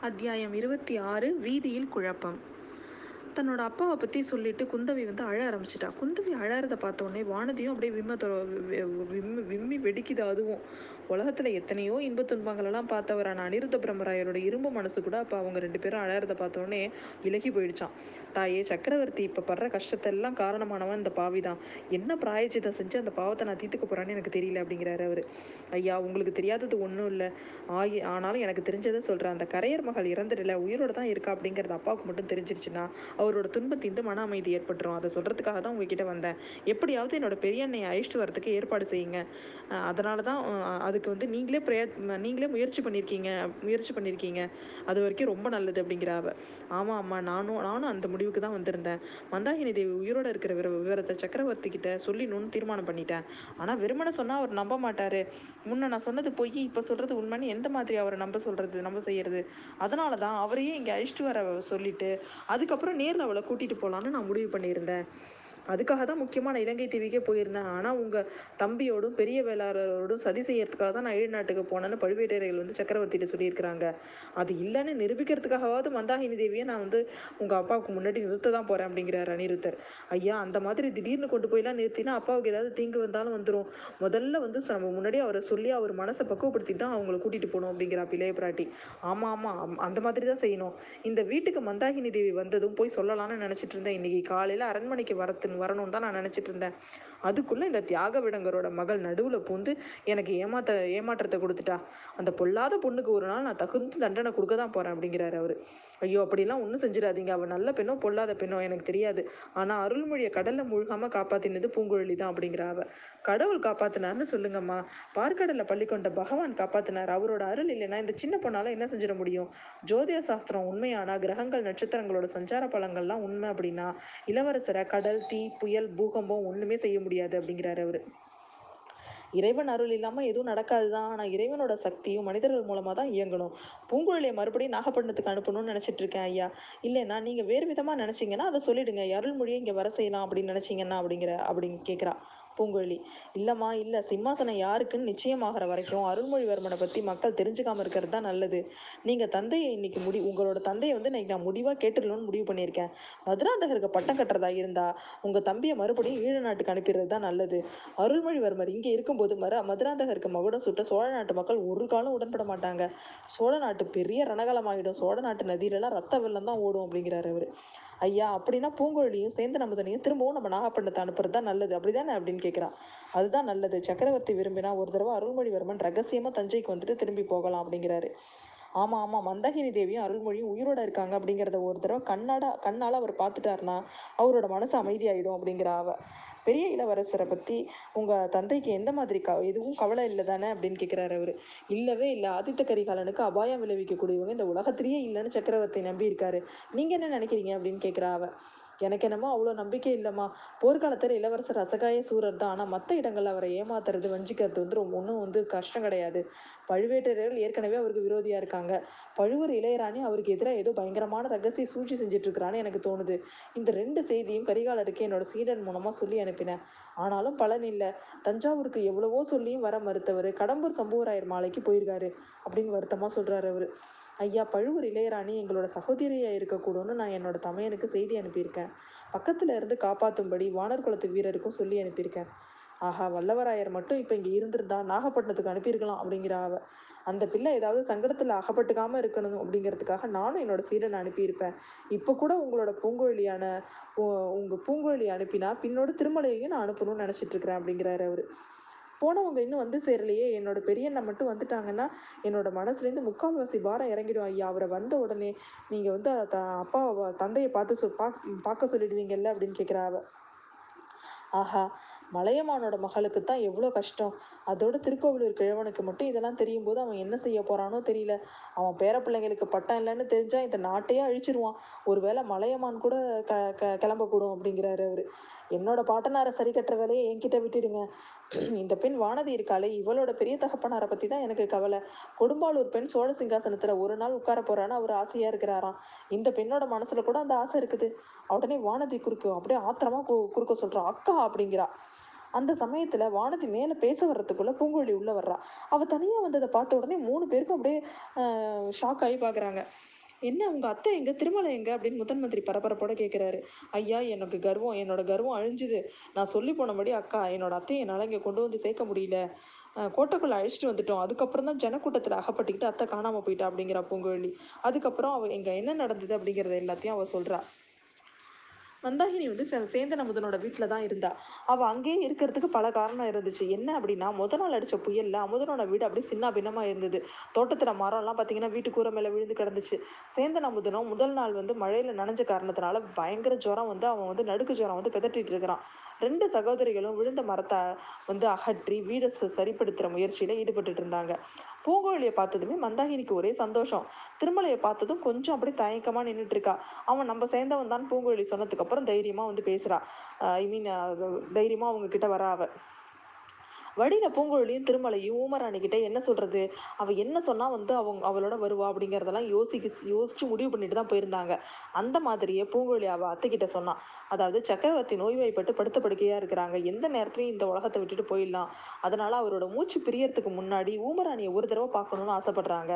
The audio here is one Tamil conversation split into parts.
அத்தியாயம் இருபத்தி ஆறு வீதியில் குழப்பம். தன்னோட அப்பாவை பற்றி சொல்லிட்டு குந்தவி வந்து அழ ஆரம்பிச்சிட்டா. குந்தவி அழறத பார்த்தோன்னே வானதியும் அப்படியே விம்ம தொ விம்மி விம்மி வெடிக்குது அதுவும். உலகத்தில் எத்தனையோ இன்பத் துன்பங்களெல்லாம் பார்த்தவரான அனிருத்த பிரம்மராயரோட இரும்பு மனசு கூட அப்போ அவங்க ரெண்டு பேரும் அழறத பார்த்தோன்னே விலகி போயிடுச்சான் தாயே சக்கரவர்த்தி இப்போ படுற கஷ்டத்தெல்லாம் காரணமானவன் இந்த பாவி தான் என்ன பிராயச்சித்தம் செஞ்சு அந்த பாவத்தை நான் தீர்த்துக்க போகிறான்னு எனக்கு தெரியல அப்படிங்கிறாரு அவர். ஐயா உங்களுக்கு தெரியாதது ஒன்றும் இல்லை. ஆகி ஆனாலும் எனக்கு தெரிஞ்சதை சொல்கிறேன் அந்த கரையர் மகள் இறந்துடல. உயிரோட தான் இருக்கா அப்படிங்கிறது அப்பாவுக்கு மட்டும் தெரிஞ்சிருச்சுன்னா அவரோட துன்பத்திந்து மன அமைதி ஏற்பட்டுரும். அதை சொல்கிறதுக்காக தான் உங்ககிட்ட வந்தேன். எப்படியாவது என்னோட பெரிய அண்ணையை அழைச்சிட்டு வரதுக்கு ஏற்பாடு செய்யுங்க. அதனால தான் அதுக்கு வந்து நீங்களே பிரய நீங்களே முயற்சி பண்ணியிருக்கீங்க முயற்சி பண்ணியிருக்கீங்க அது வரைக்கும் ரொம்ப நல்லது அப்படிங்கிற அவ. ஆமாம் அம்மா நானும் நானும் அந்த முடிவுக்கு தான் வந்திருந்தேன். மந்தாகினி தேவி உயிரோட இருக்கிற விவர விவரத்தை சக்கரவர்த்தி கிட்ட சொல்லிடணும்னு தீர்மானம் பண்ணிட்டேன். ஆனால் வெறுமனை சொன்னால் அவர் நம்ப மாட்டார். முன்ன நான் சொன்னது போய் இப்போ சொல்கிறது உண்மைன்னு எந்த மாதிரி அவரை நம்ப சொல்கிறது நம்ப செய்கிறது அதனால தான் அவரையே இங்கே அழைச்சிட்டு வர சொல்லிட்டு அதுக்கப்புறம் அவளை கூட்டிகிட்டு போகலான்னு நான் முடிவு பண்ணியிருந்தேன். அதுக்காக தான் முக்கியமாக நான் இலங்கை தீவிக்கே போயிருந்தேன். ஆனால் உங்கள் தம்பியோடும் பெரிய வேளாளரோடும் சதி செய்யறதுக்காக தான் நான் ஈழ்நாட்டுக்கு போனேன்னு பழுவேட்டரையர்கள் வந்து சக்கரவர்த்திகிட்ட சொல்லியிருக்கிறாங்க. அது இல்லைன்னு நிரூபிக்கிறதுக்காகவாவது மந்தாகினி தேவியை நான் வந்து உங்கள் அப்பாவுக்கு முன்னாடி நிறுத்த தான் போகிறேன் அப்படிங்கிறார் அனிருத்தர். ஐயா அந்த மாதிரி திடீர்னு கொண்டு போயெல்லாம் நிறுத்தினா அப்பாவுக்கு ஏதாவது தீங்கு வந்தாலும் வந்துடும் முதல்ல வந்து நம்ம முன்னாடி அவரை சொல்லி அவர் மனசை பக்குவப்படுத்தி தான் அவங்களை கூட்டிகிட்டு போகணும் அப்படிங்கிறா பிள்ளைய பிராட்டி. ஆமாம் ஆமாம் அந்த மாதிரி தான் செய்யணும். இந்த வீட்டுக்கு மந்தாகினி தேவி வந்ததும் போய் சொல்லலாம்னு நினச்சிட்டு இருந்தேன். இன்னைக்கு காலையில் அரண்மனைக்கு வரத்து வரணும்னு தான் நான் நினச்சிட்டு இருந்தேன். அதுக்குள்ளே இந்த தியாக விடங்கரோட மகள் நடுவில் பூந்து எனக்கு ஏமாத்த ஏமாற்றத்தை கொடுத்துட்டா. அந்த பொல்லாத பொண்ணுக்கு ஒரு நாள் நான் தகுந்த தண்டனை கொடுக்க தான் போகிறேன் அப்படிங்கிறாரு அவர். ஐயோ அப்படிலாம் ஒன்றும் செஞ்சிடாதீங்க. அவள் நல்ல பெண்ணோ பொல்லாத பெண்ணோ எனக்கு தெரியாது. ஆனால் அருள்மொழியை கடலில் முழுகாமல் காப்பாற்றினது பூங்குழலி தான் அப்படிங்கிற அவ. கடவுள் காப்பாத்தினார்னு சொல்லுங்கம்மா. பார்க்கடலில் பள்ளி கொண்ட பகவான் காப்பாத்தினார். அவரோட அருள் இல்லைன்னா இந்த சின்ன பொண்ணால் என்ன செஞ்சிட முடியும்? ஜோதிட சாஸ்திரம் உண்மையானா? கிரகங்கள் நட்சத்திரங்களோட சஞ்சார பலங்கள்லாம் உண்மை அப்படின்னா? இளவரசரை கடல் தீ புயல் பூகம்பம் ஒன்றுமே செய்ய முடியாது. அப்படிங்கிறாரு அவர். இறைவன் அருள் இல்லாமல் எதுவும் நடக்காது தான் ஆனால் இறைவனோட சக்தியும் மனிதர்கள் மூலமாக தான் இயங்கணும். பூங்குழலியை மறுபடியும் நாகப்பட்டினத்துக்கு அனுப்பணும்னு நினச்சிட்டு இருக்கேன் ஐயா. இல்லைன்னா நீங்கள் வேறு விதமாக நினச்சிங்கன்னா அதை சொல்லிடுங்க. அருள்மொழியை இங்கே வர செய்யலாம் அப்படின்னு நினச்சிங்கன்னா அப்படிங்கிற அப்படின்னு கேட்குறா பூங்குழலி. இல்லைம்மா இல்லை. சிம்மாசனம் யாருக்குன்னு நிச்சயமாகிற வரைக்கும் அருள்மொழிவர்மனை பற்றி மக்கள் தெரிஞ்சுக்காம இருக்கிறது தான் நல்லது. நீங்கள் தந்தையை இன்னைக்கு முடி உங்களோட தந்தையை வந்து இன்னைக்கு நான் முடிவாக கேட்டுடணும்னு முடிவு பண்ணியிருக்கேன். மதுராந்தகருக்கு பட்டம் கட்டுறதா இருந்தால் உங்கள் தம்பியை மறுபடியும் ஈழ நாட்டுக்கு அனுப்பிடுறது தான் நல்லது. அருள்மொழிவர்மர் இங்கே இருக்கும்போது மர மதுராந்தகருக்கு மகுடம் சுட்ட சோழ நாட்டு மக்கள் ஒரு காலம் உடன்பட மாட்டாங்க. சோழ நாட்டு பெரிய ரணகலமாகிடும் சோழ நாட்டு நதியிலலாம் ரத்த வெள்ளம் தான் ஓடும் அப்படிங்கிறாரு அவர். ஐயா அப்படின்னா பூங்குழலியும் சேர்ந்து நம்பதனையும் திரும்பவும் நம்ம நாகப்பட்டினத்தை அனுப்புறது தான் நல்லது. அப்படிதானே? அப்படின்னு கேட்குறான் அதுதான் நல்லது. சக்கரவர்த்தி விரும்பினா ஒரு தடவை அருள்மொழிவர்மன் ரகசியமாக தஞ்சைக்கு வந்துட்டு திரும்பி போகலாம் அப்படிங்கிறாரு. ஆமாம் ஆமாம் மந்தகிரி தேவியும் அருள்மொழியும் உயிரோட இருக்காங்க அப்படிங்கிறத ஒரு தடவை கண்ணாட கண்ணால் அவர் பார்த்துட்டாருனா அவரோட மனசு அமைதியாயிடும் அப்படிங்கிற அவ பெரிய இளவரசரை பற்றி உங்கள் தந்தைக்கு எந்த மாதிரி க எதுவும் கவலை இல்லை தானே அப்படின்னு கேட்குறாரு அவர். இல்லவே இல்லை. ஆதித்த கரிகாலனுக்கு அபாயம் விளைவிக்கக்கூடியவங்க இந்த உலகத்திலேயே இல்லைன்னு சக்கரவர்த்தி நம்பி இருக்காரு நீங்கள் என்ன நினைக்கிறீங்க அப்படின்னு கேட்குறா அவ. எனக்கு என்னமோ அவ்வளோ நம்பிக்கை இல்லைம்மா. போர்க்காலத்தில் இளவரசர் அசகாய சூரர் தான். ஆனால் மற்ற இடங்களில் அவரை ஏமாத்துறது வஞ்சிக்கிறது வந்து ரொம்ப ஒன்றும் வந்து கஷ்டம் கிடையாது. பழுவேட்டரையர்கள் ஏற்கனவே அவருக்கு விரோதியாக இருக்காங்க. பழுவூர் இளையராணி அவருக்கு எதிராக ஏதோ பயங்கரமான ரகசிய சூழ்ச்சி செஞ்சுட்டு இருக்கிறான்னு எனக்கு தோணுது. இந்த ரெண்டு செய்தியும் கரிகாலருக்கு என்னோட சீடன் மூலமாக சொல்லி அனுப்பினேன். ஆனாலும் பலன் இல்லை. தஞ்சாவூருக்கு எவ்வளவோ சொல்லியும் வர மறுத்தவர். கடம்பூர் சம்புவராயர் மாலைக்கு போயிருக்காரு அப்படின்னு வருத்தமாக சொல்கிறாரு அவர். ஐயா பழுவூர் இளையராணி எங்களோட சகோதரியாக இருக்கக்கூடும்னு நான் என்னோட தமையனுக்கு செய்தி அனுப்பியிருக்கேன். பக்கத்தில் இருந்து காப்பாற்றும்படி வானர் குலத்து வீரருக்கும் சொல்லி அனுப்பியிருக்கேன். ஆஹா வல்லவராயர் மட்டும் இப்போ இங்கே இருந்திருந்தா நாகப்பட்டினத்துக்கு அனுப்பியிருக்கலாம் அப்படிங்கிற அவ. அந்த பிள்ளை ஏதாவது சங்கடத்தில் அகப்பட்டுக்காமல் இருக்கணும் அப்படிங்கிறதுக்காக நானும் என்னோட சீடனை அனுப்பியிருப்பேன். இப்போ கூட உங்களோட பூங்கோழியான உங்கள் பூங்கோழி அனுப்பினா பின்னோட திருமலையையும் நான் அனுப்பணும்னு நினச்சிட்டு இருக்கிறேன் அப்படிங்கிறாரு அவர். போனவங்க இன்னும் வந்து சேரலையே. என்னோட பெரியண்ணா மட்டும் வந்துட்டாங்கன்னா என்னோட மனசுலேருந்து முக்கால்வாசி பாரம் இறங்கிடும். ஐயா அவரை வந்த உடனே நீங்கள் வந்து த அப்பா தந்தையை பார்த்து சொ பார்க்க சொல்லிடுவீங்கல்ல அப்படின்னு கேட்குறா ஆஹா மலையமானோட மகளுக்கு தான் எவ்வளோ கஷ்டம். அதோட திருக்கோவிலூர் கிழவனுக்கு மட்டும் இதெல்லாம் தெரியும் போது அவன் என்ன செய்ய போறானோ தெரியல. அவன் பேர பிள்ளைங்களுக்கு பட்டம் இல்லைன்னு தெரிஞ்சா இந்த நாட்டையே அழிச்சிருவான். ஒருவேளை மலையமான் கூட க க கிளம்பக்கூடும் அப்படிங்கிறாரு அவர். என்னோட பாட்டனாரை சரி கட்டுற வேலையை என்கிட்ட விட்டுடுங்க. இந்த பெண் வானதி இருக்காளே இவளோட பெரிய தகப்பனாரை பற்றி தான் எனக்கு கவலை. கொடும்பாளூர் பெண் சோழ சிங்காசனத்தில் ஒரு நாள் உட்கார போறான்னு அவர் ஆசையாக இருக்கிறாராம். இந்த பெண்ணோட மனசில் கூட அந்த ஆசை இருக்குது. உடனே வானதி குறுக்கு அப்படியே ஆத்திரமா கு குறுக்க சொல்கிறான் அக்கா அப்படிங்கிறா. அந்த சமயத்தில் வானதி மேலே பேச வர்றதுக்குள்ளே பூங்குழலி உள்ளே வர்றா. அவள் தனியாக வந்ததை பார்த்த உடனே மூணு பேருக்கும் அப்படியே ஷாக் ஆகி பார்க்குறாங்க என்ன உங்கள் அத்தை எங்கே? திருமலை எங்கே? அப்படின்னு முதன் மந்திரி பரபரப்போட கேட்குறாரு ஐயா எனக்கு கர்வம் என்னோட கர்வம் அழிஞ்சுது. நான் சொல்லி போனபடி அக்கா என்னோட அத்தையை என்னால் இங்கே கொண்டு வந்து சேர்க்க முடியல. கோட்டைக்குள்ளே அழிச்சிட்டு அழைச்சிட்டு வந்துட்டோம். அதுக்கப்புறம் தான் ஜனக்கூட்டத்தில் அகப்பட்டுக்கிட்டு அத்தை காணாமல் போயிட்டா அப்படிங்கிறா பூங்குழலி அதுக்கப்புறம் அவள் இங்கே என்ன நடந்தது அப்படிங்கிறத எல்லாத்தையும் அவள் சொல்கிறா மந்தாகினி வந்து சேந்தன் அமுதனோட வீட்டில் தான் இருந்தா. அவள் அங்கேயே இருக்கிறதுக்கு பல காரணம் இருந்துச்சு. என்ன அப்படின்னா முத நாள் அடித்த புயலில் அமுதனோட வீடு அப்படியே சின்ன பின்னமாக இருந்தது. தோட்டத்தில் மரம்லாம் பார்த்தீங்கன்னா வீட்டு கூரை மேலே விழுந்து கிடந்துச்சு. சேந்தன் அமுதனும் முதல் நாள் வந்து மழையில் நனைஞ்ச காரணத்தினால பயங்கர ஜுரம் வந்து அவன் வந்து நடுக்கு ஜுரம் வந்து பிதட்டிட்டு இருக்கிறான். ரெண்டு சகோதரிகளும் விழுந்த மரத்தை வந்து அகற்றி வீடை சரிப்படுத்துகிற முயற்சியில் ஈடுபட்டுட்டு இருந்தாங்க. பூங்கோழியை பார்த்ததுமே மந்தாகினிக்கு ஒரே சந்தோஷம். திருமலையை பார்த்ததும் கொஞ்சம் அப்படி தயக்கமாக நின்றுட்டு இருக்கா அவன் நம்ம சேர்ந்தவன் தான் பூங்கோழி சொன்னதுக்கப்புறம் தைரியமாக வந்து பேசுகிறா ஐ மீன் தைரியமாக அவங்க கிட்ட வரா அவ. வழியில் பூங்குழலியும் திருமலையும் ஊமராணிக்கிட்ட என்ன சொல்கிறது அவள் என்ன சொன்னால் வந்து அவங்க அவளோட வருவா அப்படிங்கிறதெல்லாம் யோசிக்க யோசிச்சு முடிவு பண்ணிட்டு தான் போயிருந்தாங்க. அந்த மாதிரியே பூங்குழலி அவள் அத்தைக்கிட்ட சொன்னான் அதாவது சக்கரவர்த்தி நோய்வாய்ப்பட்டு படுத்த படுக்கையாக இருக்கிறாங்க. எந்த நேரத்துலையும் இந்த உலகத்தை விட்டுட்டு போயிடலாம். அதனால் அவரோட மூச்சு பிரியறதுக்கு முன்னாடி ஊமராணியை ஒரு தடவை பார்க்கணுன்னு ஆசைப்படுறாங்க.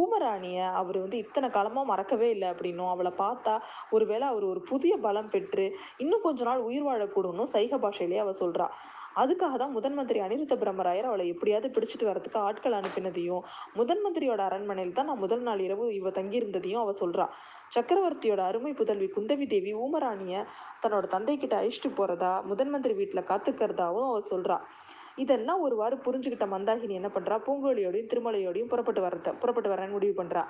ஊமராணியை அவர் வந்து இத்தனை காலமாக மறக்கவே இல்லை அப்படின்னும். அவளை பார்த்தா ஒருவேளை அவர் ஒரு புதிய பலம் பெற்று இன்னும் கொஞ்ச நாள் உயிர் வாழக்கூடும்னு சைக பாஷையிலேயே அவள் சொல்கிறா அதுக்காக தான் முதன் மந்திரி அனிருத்த பிரம்மராயர் அவளை எப்படியாவது பிடிச்சிட்டு வரதுக்கு ஆட்கள் அனுப்பினதையும் முதன் மந்திரியோட அரண்மனையில் தான் நான் முதல் நாள் இரவு இவ தங்கியிருந்ததையும் அவ சொல்றா. சக்கரவர்த்தியோட அருமை புதல்வி குந்தவி தேவி ஊமராணிய தன்னோட தந்தை கிட்ட அழிச்சிட்டு போறதா முதன் மந்திரி வீட்டில் காத்துக்கிறதாவும் அவ சொல்றா. இதெல்லாம் ஒருவாறு புரிஞ்சுக்கிட்ட மந்தாகினி என்ன பண்றா? பூங்கோழியோடையும் திருமலையோடையும் புறப்பட்டு வரத புறப்பட்டு வரேன்னு முடிவு பண்றா.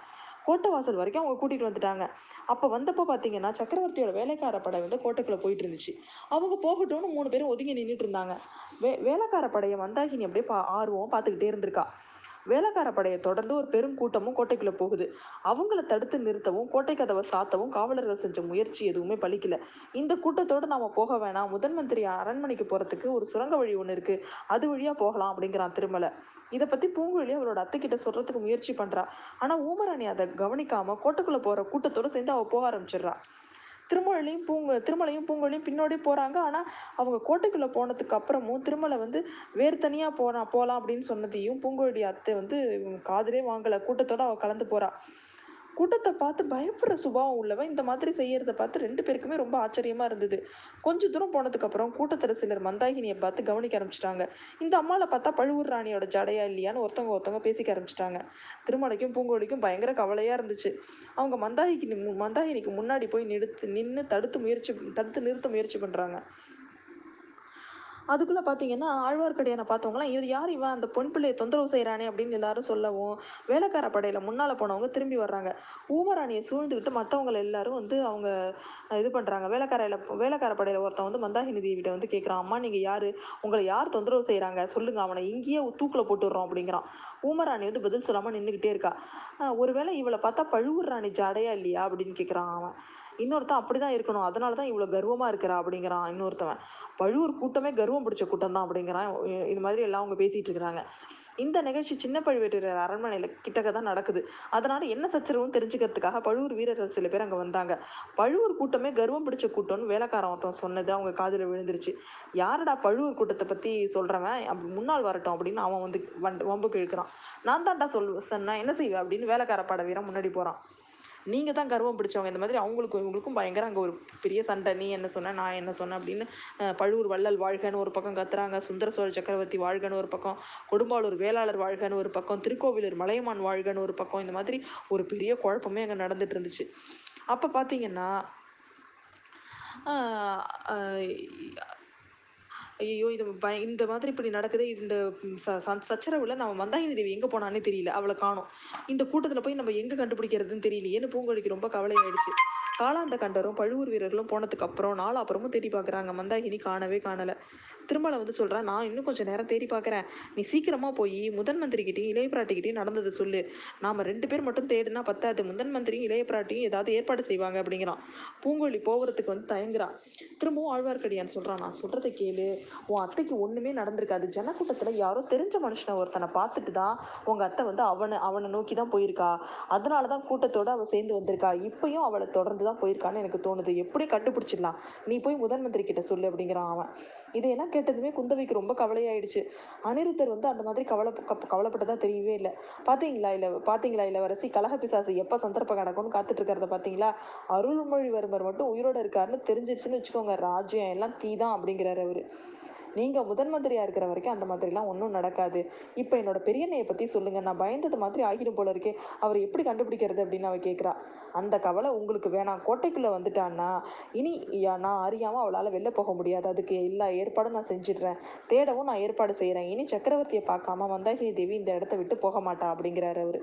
கோட்டை வாசல் வரைக்கும் அவங்க கூட்டிகிட்டு வந்துட்டாங்க. அப்போ வந்தப்போ பார்த்தீங்கன்னா சக்கரவர்த்தியோட வேலைக்கார படை வந்து கோட்டைக்குள்ள போயிட்டு இருந்துச்சு. அவங்க போகட்டும்னு மூணு பேரும் ஒதுங்கி நின்றுட்டு இருந்தாங்க. வே வேலைக்கார படையை மந்தாகினி அப்படியே பா ஆர்வம் பார்த்துக்கிட்டே இருந்திருக்கா. வேலைக்கார படையை தொடர்ந்து ஒரு பெரும் கூட்டமும் கோட்டைக்குள்ள போகுது. அவங்கள தடுத்து நிறுத்தவும் கோட்டை கதவை சாத்தவும் காவலர்கள் செஞ்ச முயற்சி எதுவுமே பலிக்கல. இந்த கூட்டத்தோடு நாம போக வேணாம். முதன் மந்திரி அரண்மனைக்கு போறதுக்கு ஒரு சுரங்க வழி ஒன்று இருக்கு. அது வழியா போகலாம் அப்படிங்கிறான் திருமலை. இதை பத்தி பூங்குழலி அவரோட அத்தை கிட்ட சொல்றதுக்கு முயற்சி பண்றா. ஆனா ஊமராணி அதை கவனிக்காம கோட்டைக்குள்ள போற கூட்டத்தோட சேர்ந்து அவ போக ஆரம்பிச்சிடுறா. திருமலையும் பூங்க திருமலையும் பூங்கொழியும் பின்னோடி போகிறாங்க ஆனால் அவங்க கோட்டைக்குள்ளே போனதுக்கு அப்புறமும் திருமலை வந்து வேறு தனியாக போனா போகலாம் அப்படின்னு சொன்னதையும் பூங்கொழி அத்தை வந்து காதலே வாங்கலை. கூட்டத்தோடு அவள் கலந்து போகிறா கூட்டத்தை பார்த்து பயப்படுற சுபாவம் உள்ளவன் இந்த மாதிரி செய்யறத பார்த்து ரெண்டு பேருக்குமே ரொம்ப ஆச்சரியமா இருந்தது. கொஞ்ச தூரம் போனதுக்கு அப்புறம் கூட்டத்தில் சிலர் மந்தாகினியை பார்த்து கவனிக்க ஆரம்பிச்சிட்டாங்க. இந்த அம்மாவை பார்த்தா பழுவூர் ராணியோட ஜடையா இல்லையான்னு ஒருத்தவங்க ஒருத்தவங்க பேசிக்க ஆரம்பிச்சிட்டாங்க. திருமலைக்கும் பூங்கோழிக்கும் பயங்கர கவலையா இருந்துச்சு. அவங்க மந்தாகினி மு- மந்தாகினிக்கு முன்னாடி போய் நிறுத்து நின்று தடுத்து முயற்சி தடுத்து நிறுத்த முயற்சி பண்றாங்க. அதுக்குள்ளே பார்த்தீங்கன்னா ஆழ்வார்க்கடியானை பார்த்தவங்களாம் இது யார்? இவன் அந்த பொன் பிள்ளையை தொந்தரவு செய்கிறானே அப்படின்னு எல்லாரும் சொல்லவும் வேலைக்கார படையில் முன்னால் போனவங்க திரும்பி வர்றாங்க. ஊமராணியை சூழ்ந்துக்கிட்டு மற்றவங்க எல்லாரும் வந்து அவங்க இது பண்ணுறாங்க வேலைக்காரையில் வேலைக்கார படையில் ஒருத்தன் வந்து மந்தாகினி தேவிட்ட வந்து கேட்குறான் அம்மா நீங்கள் யார்? உங்களை யார் தொந்தரவு செய்கிறாங்க சொல்லுங்கள் அவனை இங்கேயே தூக்கில் போட்டுடுறோம் அப்படிங்கிறான். ஊமராணி வந்து பதில் சொல்லாமல் நின்றுக்கிட்டே இருக்கா. ஒருவேளை இவளை பார்த்தா பழுவூர் ராணி ஜாடையா இல்லையா? அப்படின்னு கேட்குறான் அவன். இன்னொருத்தன் அப்படி தான் இருக்கணும். அதனால தான் இவ்வளோ கர்வமாக இருக்கிறா அப்படிங்கிறான் இன்னொருத்தவன். பழுவூர் கூட்டமே கர்வம் பிடிச்ச கூட்டம் தான் அப்படிங்கிறான். இது மாதிரி எல்லாம் அவங்க பேசிகிட்டு இருக்கிறாங்க. இந்த நிகழ்ச்சி சின்ன பழுவேட்டரையர் அரண்மனையில் கிட்டக்க தான் நடக்குது. அதனால என்ன சச்சரவும் தெரிஞ்சுக்கிறதுக்காக பழுவூர் வீரர்கள் சில பேர் அங்கே வந்தாங்க. பழுவூர் கூட்டமே கர்வம் பிடிச்ச கூட்டம்னு வேலைக்காரன் ஒருத்தன் சொன்னது அவங்க காதில் விழுந்துருச்சு. யாரடா பழுவூர் கூட்டத்தை பற்றி சொல்கிறவன் அப்படி முன்னால் வரட்டும் அப்படின்னு அவன் வந்து வண்டு வம்புக்கு இழுக்கிறான் நான் தான்டா சொல் சொன்னேன். என்ன செய்வேன் அப்படின்னு வேலைக்கார பட வீரம் முன்னாடி போகிறான் நீங்கள் தான் கர்வம் பிடிச்சவங்க. இந்த மாதிரி அவங்களுக்கும் இவங்களுக்கும் பயங்கர அங்கே ஒரு பெரிய சண்டை. நீ என்ன சொன்ன நான் என்ன சொன்னேன் அப்படின்னு பழுவூர் வள்ளல் வாழ்கன்னு ஒரு பக்கம் கத்துறாங்க. சுந்தர சோழ சக்கரவர்த்தி வாழ்கன்னு ஒரு பக்கம் கொடும்பாளூர் வேளாளர் வாழ்கன்னு ஒரு பக்கம் திருக்கோவிலூர் மலையமான் வாழ்கன்னு ஒரு பக்கம் இந்த மாதிரி ஒரு பெரிய குழப்பமே அங்கே நடந்துட்டு இருந்துச்சு. அப்போ பார்த்தீங்கன்னா ஐயோ இது பய இந்த மாதிரி இப்படி நடக்குது இந்த ச ச- சச்சரவுல நம்ம மந்தாகினி தேவி எங்கே போனானே தெரியல அவளை காணோம். இந்த கூட்டத்தில் போய் நம்ம எங்கே கண்டுபிடிக்கிறதுன்னு தெரியலையேன்னு பூங்கொழிக்கு ரொம்ப கவலையாயிடுச்சு. காலாந்த கண்டரும் பழுவூர் வீரர்களும் போனதுக்கு அப்புறம் நாலு அப்புறமும் தேடி பார்க்குறாங்க மந்தாகினி காணவே காணலை. திருமலை வந்து சொல்கிறா நான் இன்னும் கொஞ்சம் நேரம் தேடி பார்க்குறேன் நீ சீக்கிரமாக போய் முதன் மந்திரிக்கிட்டையும் இளைய பிராட்டிக்கிட்டையும் நடந்தது சொல்லு. நாம் ரெண்டு பேர் மட்டும் தேடினா பத்தாது. முதன் மந்திரியும் இளைய பிராட்டியும் ஏதாவது ஏற்பாடு செய்வாங்க அப்படிங்கிறான். பூங்கொழி போகிறதுக்கு வந்து தயங்குறா. திரும்பவும் ஆழ்வார்க்கடியான் சொல்கிறான் நான் சொல்கிறத கேளு. உன் அத்தைக்கு ஒன்றுமே நடந்திருக்காது. ஜனக்கூட்டத்தில் யாரோ தெரிஞ்ச மனுஷனை ஒருத்தனை பார்த்துட்டு தான் உங்கள் அத்தை வந்து அவனை அவனை நோக்கி தான் போயிருக்கா. அதனால தான் கூட்டத்தோட அவள் சேர்ந்து வந்திருக்கா. இப்பயும் அவளை தொடர்ந்து தான் போயிருக்கான்னு எனக்கு தோணுது. எப்படி கண்டுபிடிச்சிடலாம்? நீ போய் முதன் மந்திரி கிட்ட சொல்லு அப்படிங்கிறான் அவன். இதையெல்லாம் கேட்டதுமே குந்தவைக்கு ரொம்ப கவலையாயிடுச்சு. அனிருத்தர் வந்து அந்த மாதிரி கவலை கவலைப்பட்டதா தெரியவே இல்லை. பார்த்தீங்களா இல்லை பார்த்தீங்களா இளவரசி? கலக பிசாசு எப்போ சந்தர்ப்பம் கிடக்கும்னு காத்துட்டு இருக்கிறத பார்த்தீங்களா அருள்மொழிவர்மர் மட்டும் உயிரோட இருக்காருன்னு தெரிஞ்சிருச்சுன்னு வச்சுக்கோங்க. ராஜ்யம் எல்லாம் தீதான் அப்படிங்கிறாரு அவரு. நீங்கள் முதன் மந்திரியாக இருக்கிற வரைக்கும் அந்த மாதிரிலாம் ஒன்றும் நடக்காது. இப்போ என்னோட பெரியண்ணையை பற்றி சொல்லுங்கள் நான் பயந்தது மாதிரி ஆகிடும் போல இருக்கே. அவர் எப்படி கண்டுபிடிக்கிறது அப்படின்னு அவ கேட்குறா அந்த கவலை உங்களுக்கு வேணாம். கோட்டைக்குள்ளே வந்துட்டான்னா இனி யா- நான் அறியாமல் அவளால் வெளில போக முடியாது. அதுக்கு எல்லா ஏற்பாடும் நான் செஞ்சிடுறேன். தேடவும் நான் ஏற்பாடு செய்கிறேன் இனி சக்கரவர்த்தியை பார்க்காம மந்தாகினி தேவி இந்த இடத்த விட்டு போக மாட்டா அப்படிங்கிறாரு அவர்.